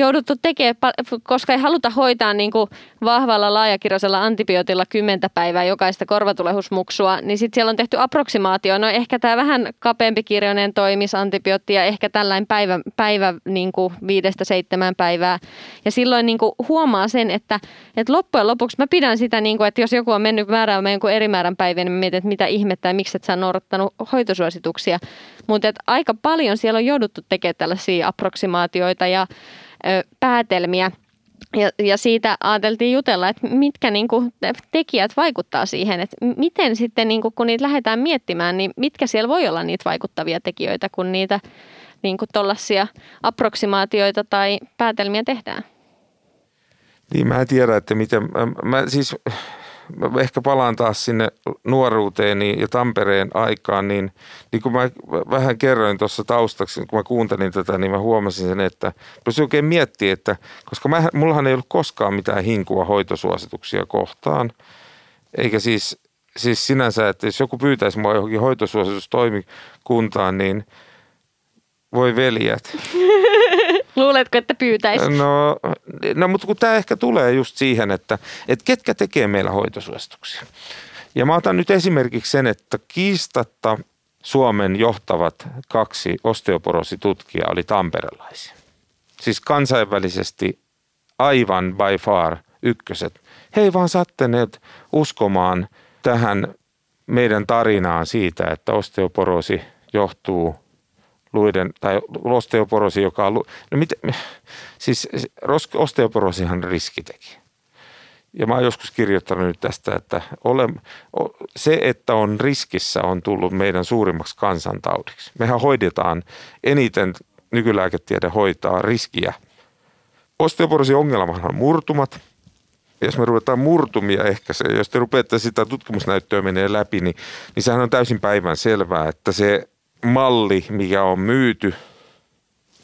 jouduttu tekemään, koska ei haluta hoitaa niin kuin vahvalla laajakirjoisella antibiootilla kymmentä päivää jokaista korvatulehusmuksua, niin sitten siellä on tehty approksimaatio. No ehkä tämä vähän kapeampi kirjoinen toimis antibiootti ja ehkä tällainen päivä, päivä niin kuin viidestä seitsemän päivää. Ja silloin niin kuin huomaa sen, että, että loppujen lopuksi mä pidän sitä, niin kuin, että jos joku on mennyt määräämään jonkun eri määrän päivän, niin mä mietin, että mitä ihmettä ja miksi et sä noudattanut hoitosuosituksia. Mutta aika paljon siellä on jouduttu tekemään tällaisia approksimaatioita ja päätelmiä. Ja, ja siitä ajateltiin jutella, että mitkä niin kuin, tekijät vaikuttaa siihen, että miten sitten niin kuin, kun niitä lähdetään miettimään, niin mitkä siellä voi olla niitä vaikuttavia tekijöitä, kun niitä niin kuin approksimaatioita tai päätelmiä tehdään. Niin mä en tiedä, että miten, mä, mä siis mä ehkä palaan taas sinne nuoruuteeni ja Tampereen aikaan, niin, niin kun mä vähän kerroin tuossa taustaksi, kun mä kuuntelin tätä, niin mä huomasin sen, että jos oikein miettii, että koska mä, mullahan ei ollut koskaan mitään hinkua hoitosuosituksia kohtaan, eikä siis, siis sinänsä, että jos joku pyytäisi mua johonkin hoitosuositustoimikuntaan, niin voi veljet. Luuletko, että pyytäisi? No, no mutta kun tämä ehkä tulee just siihen, että, että ketkä tekee meillä hoitosuosituksia. Ja mä otan nyt esimerkiksi sen, että kiistatta Suomen johtavat kaksi osteoporositutkijaa oli tamperelaisia. Siis kansainvälisesti aivan by far ykköset. He ei vaan satteneet uskomaan tähän meidän tarinaan siitä, että osteoporosi johtuu luiden, tai osteoporosi, joka on, no mit, siis osteoporosihan on riskitekijä. Ja mä oon joskus kirjoittanut nyt tästä, että ole, se, että on riskissä, on tullut meidän suurimmaksi kansantaudiksi. Mehän hoidetaan eniten, nykylääketiede hoitaa riskiä. Osteoporosin ongelmahan on murtumat. Jos me ruvetaan murtumia ehkä se, jos te rupeatte sitä tutkimusnäyttöä menee läpi, niin, niin sehän on täysin päivän selvää, että se malli, mikä on myyty,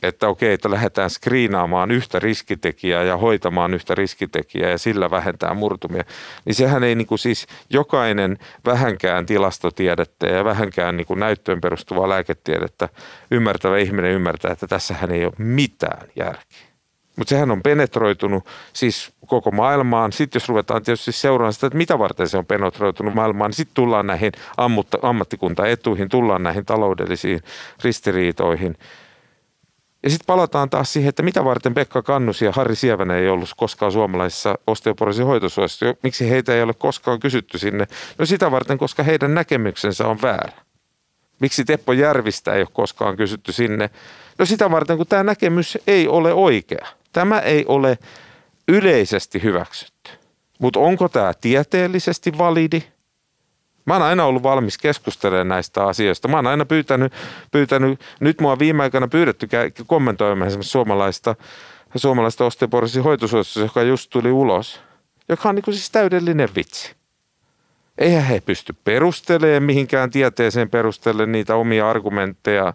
että okei, että lähdetään skriinaamaan yhtä riskitekijää ja hoitamaan yhtä riskitekijää ja sillä vähentää murtumia, niin sehän ei niin kuin siis jokainen vähänkään tilastotiedettä ja vähänkään niin kuin näyttöön perustuvaa lääketiedettä ymmärtävä ihminen ymmärtää, että tässähän ei ole mitään järkeä. Mutta sehän on penetroitunut siis koko maailmaan. Sitten jos ruvetaan tietysti seuraamaan sitä, että mitä varten se on penetroitunut maailmaan, niin sitten tullaan näihin ammutta, ammattikuntaetuihin, tullaan näihin taloudellisiin ristiriitoihin. Ja sitten palataan taas siihen, että mitä varten Pekka Kannus ja Harri Sievänä ei ollut koskaan suomalaisissa osteoporosin hoitosuosissa. Miksi heitä ei ole koskaan kysytty sinne? No sitä varten, koska heidän näkemyksensä on väärä. Miksi Teppo Järvistä ei ole koskaan kysytty sinne? No sitä varten, kun tämä näkemys ei ole oikea. Tämä ei ole yleisesti hyväksytty. Mutta onko tämä tieteellisesti validi? Mä oon aina ollut valmis keskustelemaan näistä asioista. Mä oon aina pyytänyt, pyytänyt nyt mua viime aikana pyydetty kommentoimaan esimerkiksi suomalaista, suomalaista osteoporosin hoitosuositusta, joka just tuli ulos, joka on niin siis täydellinen vitsi. Eihän he pysty perustelemaan mihinkään tieteeseen perustelemaan niitä omia argumentteja.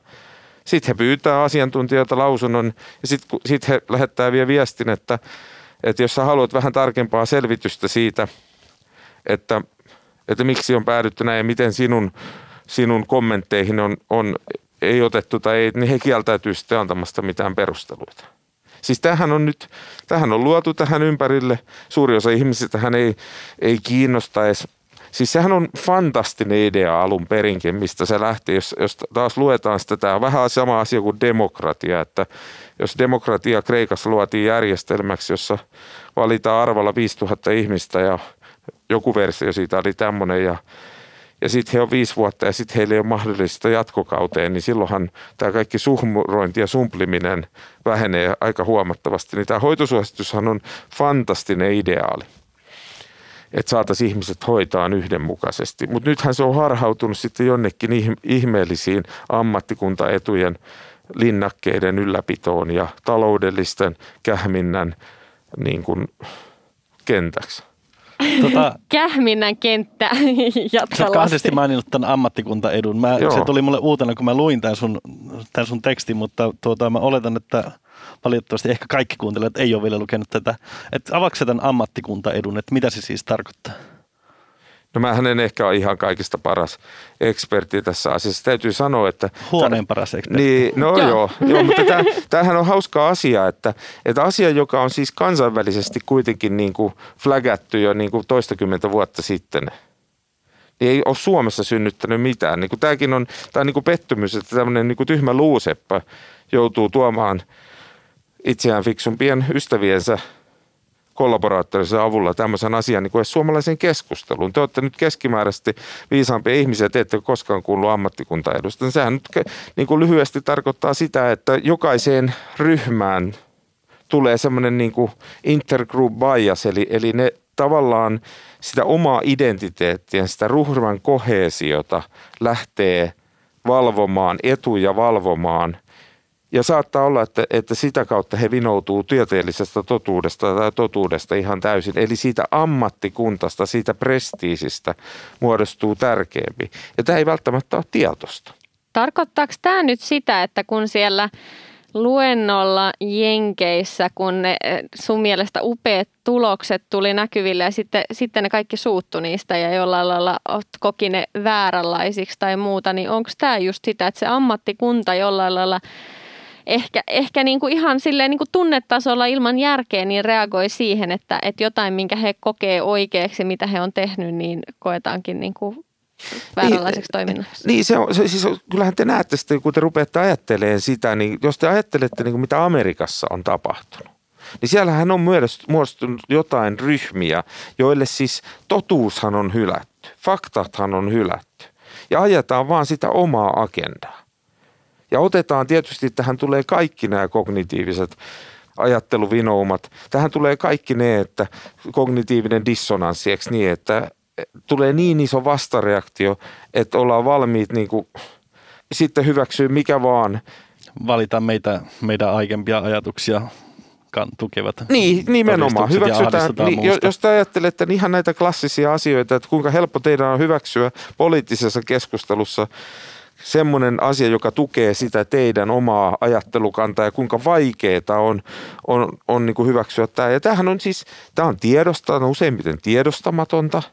Sitten he pyytää asiantuntijoilta lausunnon ja sitten sit he lähettää vielä viestin, että, että jos sä haluat vähän tarkempaa selvitystä siitä, että, että miksi on päädytty näin ja miten sinun, sinun kommentteihin on, on ei otettu tai ei, niin he kieltäytyy sitten antamasta mitään perusteluita. Siis tähän on nyt, tähän on luotu tähän ympärille. Suuri osa ihmisistä hän ei, ei kiinnosta edes Siis sehän on fantastinen idea alun perinkin, mistä se lähti. Jos, jos taas luetaan sitä, tämä on vähän sama asia kuin demokratia, että jos demokratia Kreikassa luotiin järjestelmäksi, jossa valitaan arvalla 5000 ihmistä ja joku versio siitä oli tämmöinen ja ja sitten he on viisi vuotta ja sitten heillä ei ole mahdollista jatkokauteen, niin silloinhan tämä kaikki suhmurointi ja sumpliminen vähenee aika huomattavasti. Niin tämä hoitosuositushan on fantastinen ideaali että saataisiin ihmiset hoitaa yhdenmukaisesti. Mutta nythän se on harhautunut sitten jonnekin ihmeellisiin ammattikuntaetujen linnakkeiden ylläpitoon ja taloudellisten kähminnän niin kuin kentäksi. Tota, Kähminnän kenttä jatkuvasti. kahdesti maininnut tämän ammattikuntaedun. Mä, se tuli mulle uutena, kun mä luin tämän sun, tämän sun tekstin, mutta tuota, mä oletan, että valitettavasti ehkä kaikki kuuntelijat ei ole vielä lukenut tätä. Että avaako tämän ammattikuntaedun, että mitä se siis tarkoittaa? No mä en ehkä ole ihan kaikista paras ekspertti tässä asiassa. Täytyy sanoa, että... Huoneen paras ekspertti. Niin, no joo, joo, joo mutta tämä, tämähän on hauska asia, että, että asia, joka on siis kansainvälisesti kuitenkin niin kuin flagattu jo niin kuin toistakymmentä vuotta sitten, niin ei ole Suomessa synnyttänyt mitään. Niin kuin tämäkin on, tämä on niin kuin pettymys, että tämmöinen niin kuin tyhmä luuseppä joutuu tuomaan itseään fiksumpien ystäviensä kollaboraattorisen avulla tämmöisen asian niin kuin suomalaisen keskusteluun. Te olette nyt keskimääräisesti viisaampia ihmisiä, te ette koskaan kuullut ammattikuntaedusta. Sehän nyt niin kuin lyhyesti tarkoittaa sitä, että jokaiseen ryhmään tulee semmoinen niin kuin intergroup bias, eli, eli ne tavallaan sitä omaa identiteettiä, sitä ruhman kohesiota lähtee valvomaan, etuja valvomaan – ja saattaa olla, että, että sitä kautta he vinoutuu tieteellisestä totuudesta tai totuudesta ihan täysin. Eli siitä ammattikuntasta, siitä prestiisistä muodostuu tärkeämpi. Ja tämä ei välttämättä ole tietosta. Tarkoittaako tämä nyt sitä, että kun siellä luennolla Jenkeissä, kun ne eh, sun mielestä upeat tulokset tuli näkyville ja sitten, sitten ne kaikki suuttu niistä ja jollain lailla koki ne vääränlaisiksi tai muuta, niin onko tämä just sitä, että se ammattikunta jollain lailla – ehkä, ehkä niin kuin ihan silleen niin kuin tunnetasolla ilman järkeä niin reagoi siihen, että, että jotain, minkä he kokee oikeaksi, mitä he on tehnyt, niin koetaankin niin kuin vääränlaiseksi niin, toiminnaksi. Niin, se on, se, siis, kyllähän te näette sitä, kun te rupeatte ajattelemaan sitä, niin jos te ajattelette, niin kuin mitä Amerikassa on tapahtunut, niin siellähän on muodostunut jotain ryhmiä, joille siis totuushan on hylätty, faktathan on hylätty. Ja ajetaan vaan sitä omaa agendaa. Ja otetaan tietysti, tähän tulee kaikki nämä kognitiiviset ajatteluvinoumat. Tähän tulee kaikki ne, että kognitiivinen dissonanssi, eikö niin, että tulee niin iso vastareaktio, että ollaan valmiit niin kuin, sitten hyväksyä mikä vaan. Valitaan meitä, meidän aikempia ajatuksia tukevat. Niin, nimenomaan. Hyväksytään, niin, jos te ajattelette niin ihan näitä klassisia asioita, että kuinka helppo teidän on hyväksyä poliittisessa keskustelussa semmoinen asia, joka tukee sitä teidän omaa ajattelukantaa ja kuinka vaikeaa on, on, on niin kuin hyväksyä tämä. Ja tämähän on siis, tämä on tiedosta, on useimmiten tiedostamatonta.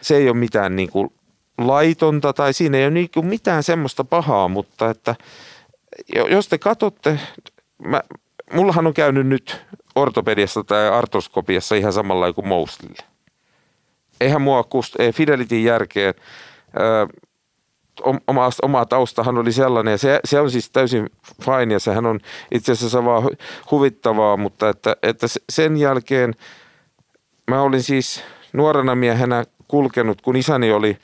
Se ei ole mitään niin kuin laitonta tai siinä ei ole niin kuin mitään semmoista pahaa, mutta että jos te katsotte, mä, mullahan on käynyt nyt ortopediassa tai artroskopiassa ihan samalla kuin Mouslille. Eihän mua kust, ei Fidelityn järkeen oma, oma taustahan oli sellainen ja se, se on siis täysin fine ja sehän on itse asiassa vaan huvittavaa, mutta että, että sen jälkeen mä olin siis nuorena miehenä kulkenut, kun isäni oli,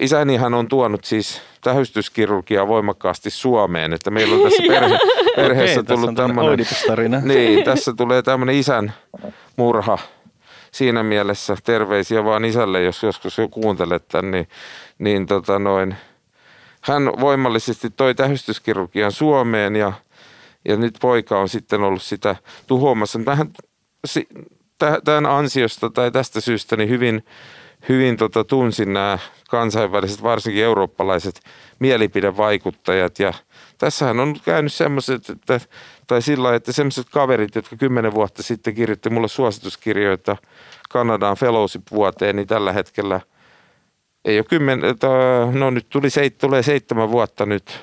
isänihän on tuonut siis tähystyskirurgiaa voimakkaasti Suomeen, että meillä on tässä perhe, perheessä Okei, tullut tämmöinen, niin, tässä tulee tämmöinen isän murha siinä mielessä terveisiä vaan isälle, jos joskus jo kuuntelet tämän, niin, niin tota noin, hän voimallisesti toi tähystyskirurgian Suomeen ja, ja nyt poika on sitten ollut sitä tuhoamassa. Tähän, tämän ansiosta tai tästä syystä niin hyvin, hyvin tota, tunsin nämä kansainväliset, varsinkin eurooppalaiset mielipidevaikuttajat. Ja tässähän on käynyt semmoiset, että, tai sillä että semmoiset kaverit, jotka kymmenen vuotta sitten kirjoitti mulle suosituskirjoita Kanadaan fellowship-vuoteen, niin tällä hetkellä ei ole kymmen, no nyt tuli, tulee seitsemän vuotta nyt,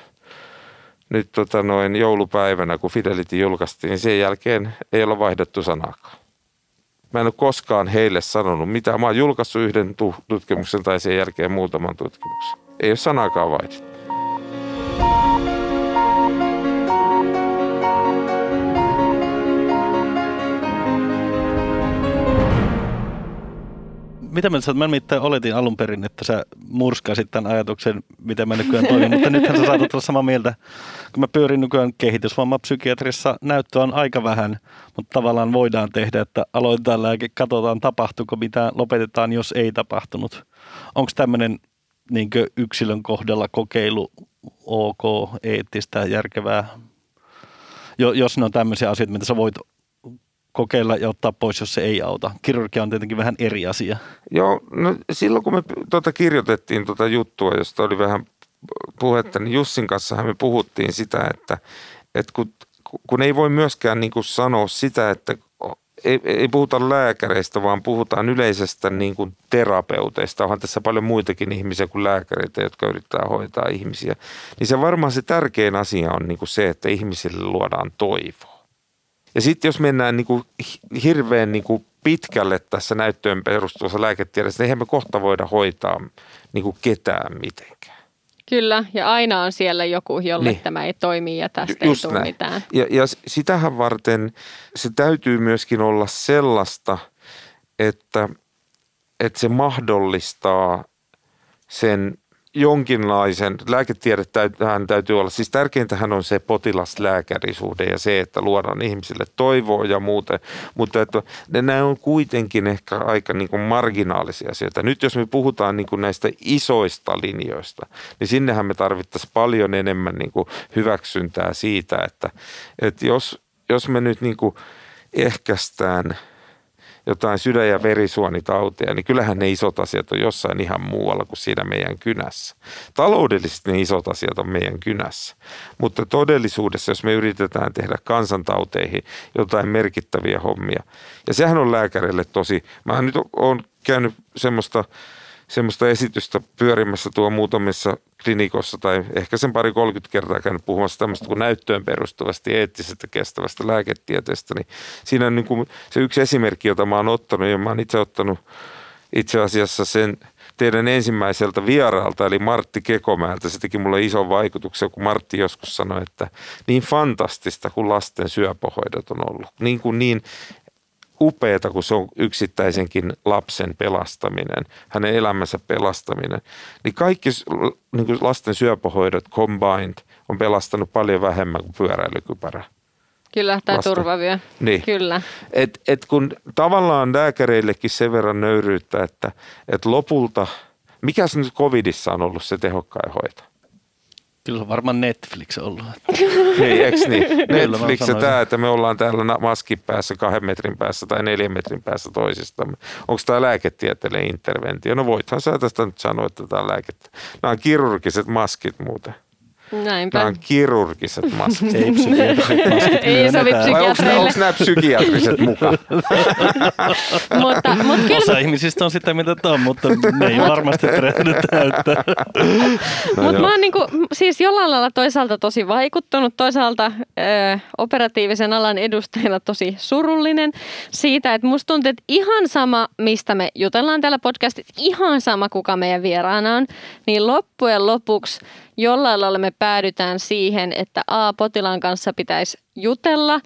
nyt tota noin joulupäivänä, kun Fidelity julkaistiin, niin sen jälkeen ei ole vaihdettu sanaakaan. Mä en ole koskaan heille sanonut mitä. Mä oon julkaissut yhden tutkimuksen tai sen jälkeen muutaman tutkimuksen. Ei ole sanaakaan vaihdettu. Mitä mä, mä nimittäin oletin alun perin, että sä murskaisit tämän ajatuksen, miten mä nykyään toimin, mutta nythän sä saatat olla samaa mieltä. Kun mä pyörin nykyään kehitysvammapsykiatrissa, näyttöä on aika vähän, mutta tavallaan voidaan tehdä, että aloitetaan lääke, katsotaan tapahtuuko mitä, lopetetaan jos ei tapahtunut. Onko tämmöinen niin yksilön kohdalla kokeilu ok, eettistä, järkevää, jo, jos ne on tämmöisiä asioita, mitä sä voit kokeilla ja ottaa pois, jos se ei auta. Kirurgia on tietenkin vähän eri asia. Joo, no silloin kun me tuota kirjoitettiin tuota juttua, josta oli vähän puhetta, niin Jussin kanssa me puhuttiin sitä, että, että kun, kun ei voi myöskään niin kuin sanoa sitä, että ei, ei puhuta lääkäreistä, vaan puhutaan yleisestä niin kuin terapeuteista. Onhan tässä paljon muitakin ihmisiä kuin lääkäreitä, jotka yrittää hoitaa ihmisiä. Niin se varmaan se tärkein asia on niin kuin se, että ihmisille luodaan toivoa. Ja sitten jos mennään niin kuin hirveän niin kuin pitkälle tässä näyttöön perustuvassa lääketieteessä, niin eihän me kohta voida hoitaa niin kuin ketään mitenkään. Kyllä, ja aina on siellä joku, jolle niin. tämä ei toimi ja tästä Just ei tule näin. mitään. Ja, ja sitähän varten se täytyy myöskin olla sellaista, että, että se mahdollistaa sen jonkinlaisen, lääketiedettähän täytyy olla, siis tärkeintähän on se potilaslääkärisuhde ja se, että luodaan ihmisille toivoa ja muuta, mutta että nämä on kuitenkin ehkä aika niin kuin marginaalisia asioita. Nyt jos me puhutaan niin kuin näistä isoista linjoista, niin sinnehän me tarvittaisiin paljon enemmän niin kuin hyväksyntää siitä, että, että jos, jos me nyt niin kuin ehkäistään – jotain sydän- ja verisuonitauteja, niin kyllähän ne isot asiat on jossain ihan muualla kuin siinä meidän kynässä. Taloudellisesti ne isot asiat on meidän kynässä, mutta todellisuudessa, jos me yritetään tehdä kansantauteihin jotain merkittäviä hommia, ja sehän on lääkärille tosi, mä nyt olen käynyt semmoista semmoista esitystä pyörimässä tuo muutamissa klinikossa tai ehkä sen pari 30 kertaa käynyt puhumassa tämmöistä kuin näyttöön perustuvasti eettisestä kestävästä lääketieteestä, niin siinä on niin kuin se yksi esimerkki, jota mä oon ottanut ja mä oon itse ottanut itse asiassa sen teidän ensimmäiseltä vieraalta, eli Martti Kekomäeltä. Se teki mulle ison vaikutuksen, kun Martti joskus sanoi, että niin fantastista kuin lasten syöpohoidot on ollut. Niin kuin niin upeata, kun se on yksittäisenkin lapsen pelastaminen, hänen elämänsä pelastaminen. Niin kaikki niin kuin lasten syöpähoidot combined on pelastanut paljon vähemmän kuin pyöräilykypärä. Kyllä, tämä turvavia. Niin. Kyllä. Et, et kun tavallaan lääkäreillekin sen verran nöyryyttä, että et lopulta, mikä se nyt covidissa on ollut se tehokkain hoito? Kyllä on varmaan Netflix ollut. niin, eks niin? Netflix ja tämä, että me ollaan täällä maskin päässä kahden metrin päässä tai neljän metrin päässä toisistamme. Onko tämä lääketieteellinen interventio? No voithan sä tästä nyt sanoa, että tämä on lääkettä. Nämä on kirurgiset maskit muuten. Näinpä. Nämä on kirurgiset maskit. Ei maskit. Ei sovi psykiatreille. Onko nämä psykiatriset mukaan? mutta, mutta kyllä... Osa ihmisistä on sitä mitä on, mutta ne ei varmasti trehdy täyttää. no mutta mä oon niinku, siis jollain lailla toisaalta tosi vaikuttunut, toisaalta ö, operatiivisen alan edustajana tosi surullinen siitä, että musta tuntuu, että ihan sama, mistä me jutellaan täällä podcastissa, ihan sama kuka meidän vieraana on, niin loppujen lopuksi jollain lailla me päädytään siihen, että A, potilaan kanssa pitäisi jutella.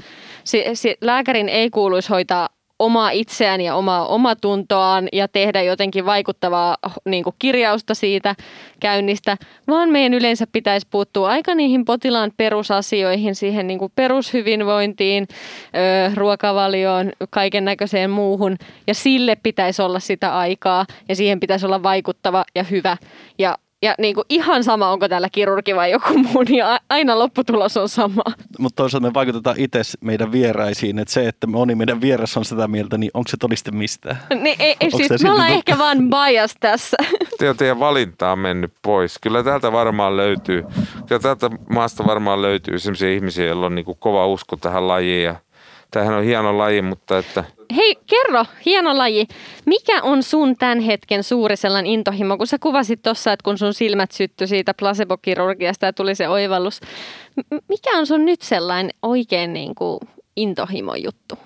Si- si- lääkärin ei kuuluisi hoitaa omaa itseään ja omaa omatuntoaan ja tehdä jotenkin vaikuttavaa niin kuin kirjausta siitä käynnistä, vaan meidän yleensä pitäisi puuttua aika niihin potilaan perusasioihin, siihen niin kuin perushyvinvointiin, ruokavalioon, kaiken näköiseen muuhun ja sille pitäisi olla sitä aikaa ja siihen pitäisi olla vaikuttava ja hyvä ja ja niin kuin ihan sama, onko täällä kirurgi vai joku muu, niin aina lopputulos on sama. Mutta toisaalta me vaikutetaan itse meidän vieraisiin, että se, että moni meidän vieras on sitä mieltä, niin onko se todiste mistään? Niin, ei, ei siis me ollaan totta? ehkä vaan bias tässä. Teidän valinta on mennyt pois. Kyllä täältä varmaan löytyy, kyllä täältä maasta varmaan löytyy sellaisia ihmisiä, joilla on niin kuin kova usko tähän lajiin ja Tämähän on hieno laji, mutta että... Hei, kerro, hieno laji. Mikä on sun tämän hetken suuri sellainen intohimo, kun sä kuvasit tuossa, että kun sun silmät syttyi siitä placebo-kirurgiasta ja tuli se oivallus. Mikä on sun nyt sellainen oikein niin kuin intohimo juttu?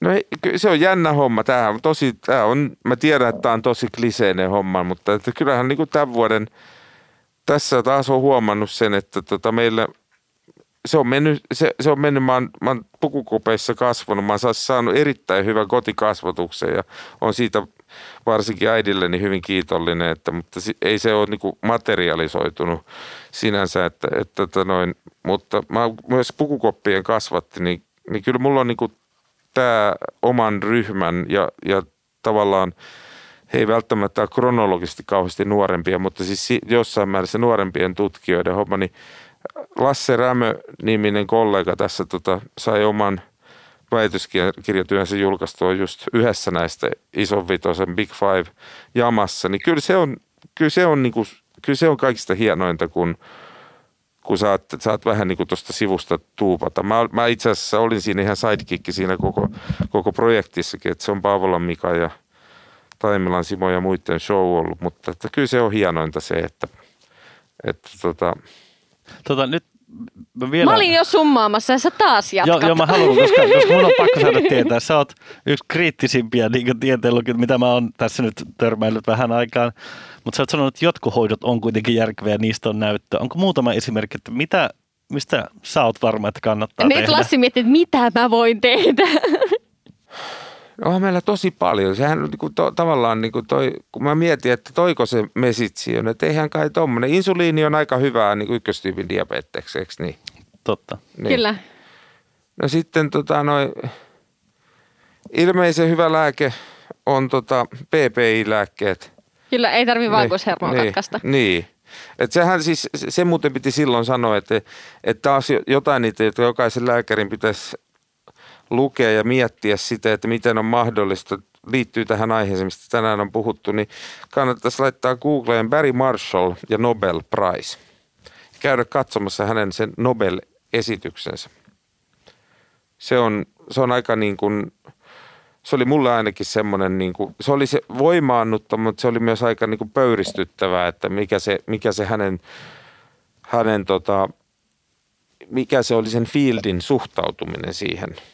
No se on jännä homma. Tämä on tosi, tämä on, mä tiedän, että tämä on tosi kliseinen homma, mutta että kyllähän niin kuin tämän vuoden, tässä taas on huomannut sen, että tota meillä – se on mennyt, se, se on mennyt mä, oon, mä oon pukukopeissa kasvanut, mä oon saanut erittäin hyvän kotikasvatuksen ja on siitä varsinkin äidilleni hyvin kiitollinen, että, mutta ei se ole niin materialisoitunut sinänsä, että, että, että tota noin, mutta mä myös pukukoppien kasvatti, niin, niin kyllä mulla on niin tämä oman ryhmän ja, ja tavallaan he ei välttämättä ole kronologisesti kauheasti nuorempia, mutta siis jossain määrin se nuorempien tutkijoiden homma, niin Lasse Rämö-niminen kollega tässä tota, sai oman väitöskirjatyönsä julkaistua just yhdessä näistä ison vitosen Big Five jamassa, niin kyllä se on, kyllä se on, niinku, kyllä se on kaikista hienointa, kun, kun saat, saat vähän niin tuosta sivusta tuupata. Mä, mä itse asiassa olin siinä ihan sidekick siinä koko, koko projektissakin, että se on Paavolan Mika ja Taimilan Simo ja muiden show ollut, mutta että kyllä se on hienointa se, että, että tota, Tota, nyt mä, vielä... mä olin jo summaamassa ja sä taas jatkat. Joo, joo mä haluan, koska, koska mun on pakko saada tietää. Sä oot yksi kriittisimpiä niin tieteenlukioita, mitä mä oon tässä nyt törmäillyt vähän aikaan. Mutta sä oot sanonut, että jotkut hoidot on kuitenkin järkeviä ja niistä on näyttö. Onko muutama esimerkki, että mitä, mistä sä oot varma, että kannattaa Nyt tehdä? Lassi miettii, että mitä mä voin tehdä. on meillä tosi paljon. Sehän niin kuin to, tavallaan, niin kuin toi, kun mä mietin, että toiko se mesitsi on, että eihän kai tuommoinen. Insuliini on aika hyvää niin kuin ykköstyypin diabetekseksi, eikö niin? Totta. Niin. Kyllä. No sitten tota, noi, ilmeisen hyvä lääke on tota, PPI-lääkkeet. Kyllä, ei tarvitse niin, valkoishermoa niin, katkaista. Niin. Et sehän siis, se muuten piti silloin sanoa, että, että taas jotain niitä, jotka jokaisen lääkärin pitäisi lukea ja miettiä sitä, että miten on mahdollista, liittyy tähän aiheeseen, mistä tänään on puhuttu, niin kannattaisi laittaa Googleen Barry Marshall ja Nobel Prize. Käydä katsomassa hänen sen Nobel-esityksensä. Se on, se on aika niin kuin, se oli mulle ainakin semmoinen, niin kuin, se oli se voimaannutta, mutta se oli myös aika niin kuin pöyristyttävää, että mikä se, mikä se hänen, hänen tota, mikä se oli sen fieldin suhtautuminen siihen –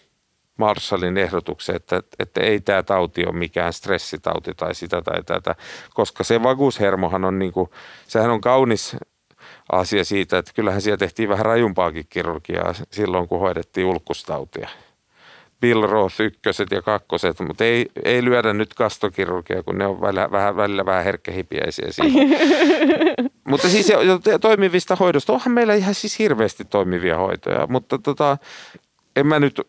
Marshallin ehdotuksen, että, että ei tämä tauti ole mikään stressitauti tai sitä tai tätä, koska se vagushermohan on niin kuin, sehän on kaunis asia siitä, että kyllähän siellä tehtiin vähän rajumpaakin kirurgiaa silloin, kun hoidettiin ulkustautia. Bill Roth ykköset ja kakkoset, mutta ei, ei lyödä nyt kastokirurgia, kun ne on välillä vähän, välillä vähän herkkähipiäisiä siinä. mutta siis toimivista hoidosta, onhan meillä ihan siis hirveästi toimivia hoitoja, mutta tota, en mä nyt,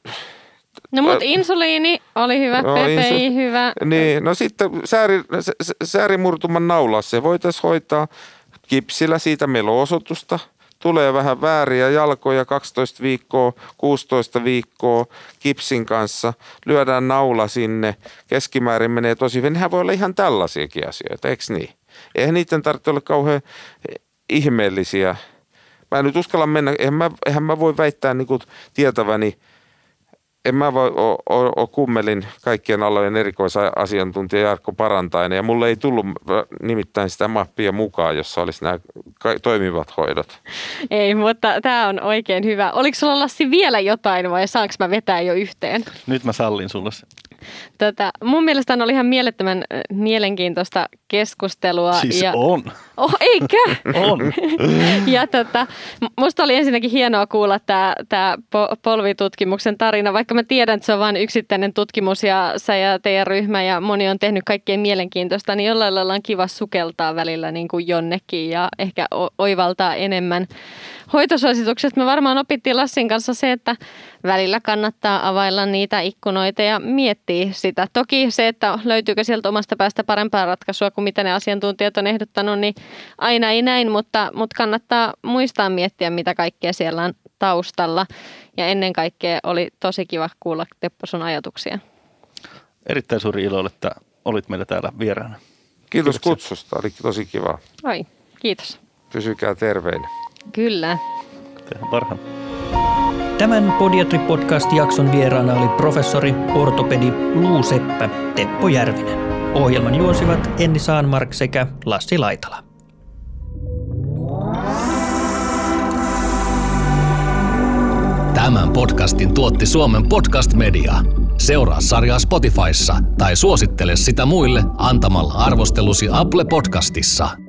No mutta insuliini oli hyvä, no, PPI insu... hyvä. Niin, no sitten sääri, säärimurtuman naula, se voitaisiin hoitaa kipsillä, siitä meillä on osoitusta. Tulee vähän vääriä jalkoja 12 viikkoa, 16 viikkoa kipsin kanssa. Lyödään naula sinne, keskimäärin menee tosi hyvin. Nehän voi olla ihan tällaisiakin asioita, eikö niin? Eihän niiden tarvitse olla kauhean ihmeellisiä. Mä en nyt uskalla mennä, eihän mä, eihän mä voi väittää niin tietäväni – en mä voi ole kummelin kaikkien alojen erikoisasiantuntija Jarkko Parantainen ja mulle ei tullut nimittäin sitä mappia mukaan, jossa olisi nämä toimivat hoidot. Ei, mutta tämä on oikein hyvä. Oliko sulla Lassi vielä jotain vai saanko mä vetää jo yhteen? Nyt mä sallin sulle se. Tätä, mun mielestä on ollut ihan mielettömän mielenkiintoista keskustelua. Siis ja, on. Oh, eikö? On. ja tota, musta oli ensinnäkin hienoa kuulla tämä tää polvitutkimuksen tarina, vaikka mä tiedän, että se on vain yksittäinen tutkimus ja sä ja teidän ryhmä ja moni on tehnyt kaikkein mielenkiintoista, niin jollain lailla on kiva sukeltaa välillä niin kuin jonnekin ja ehkä oivaltaa enemmän hoitosuosituksesta me varmaan opittiin Lassin kanssa se, että välillä kannattaa availla niitä ikkunoita ja miettiä sitä. Toki se, että löytyykö sieltä omasta päästä parempaa ratkaisua kuin mitä ne asiantuntijat on ehdottanut, niin aina ei näin, mutta, mutta kannattaa muistaa miettiä, mitä kaikkea siellä on taustalla. Ja ennen kaikkea oli tosi kiva kuulla Teppo sun ajatuksia. Erittäin suuri ilo, että olit meillä täällä vieraana. Kiitos Kiitoksia. kutsusta, oli tosi kiva. Oi, kiitos. Pysykää terveinä. Kyllä. Tehdään parhaan. Tämän Podiatri-podcast-jakson vieraana oli professori, ortopedi Luuseppä Teppo Järvinen. Ohjelman juosivat Enni Saanmark sekä Lassi Laitala. Tämän podcastin tuotti Suomen Podcast Media. Seuraa sarjaa Spotifyssa tai suosittele sitä muille antamalla arvostelusi Apple Podcastissa.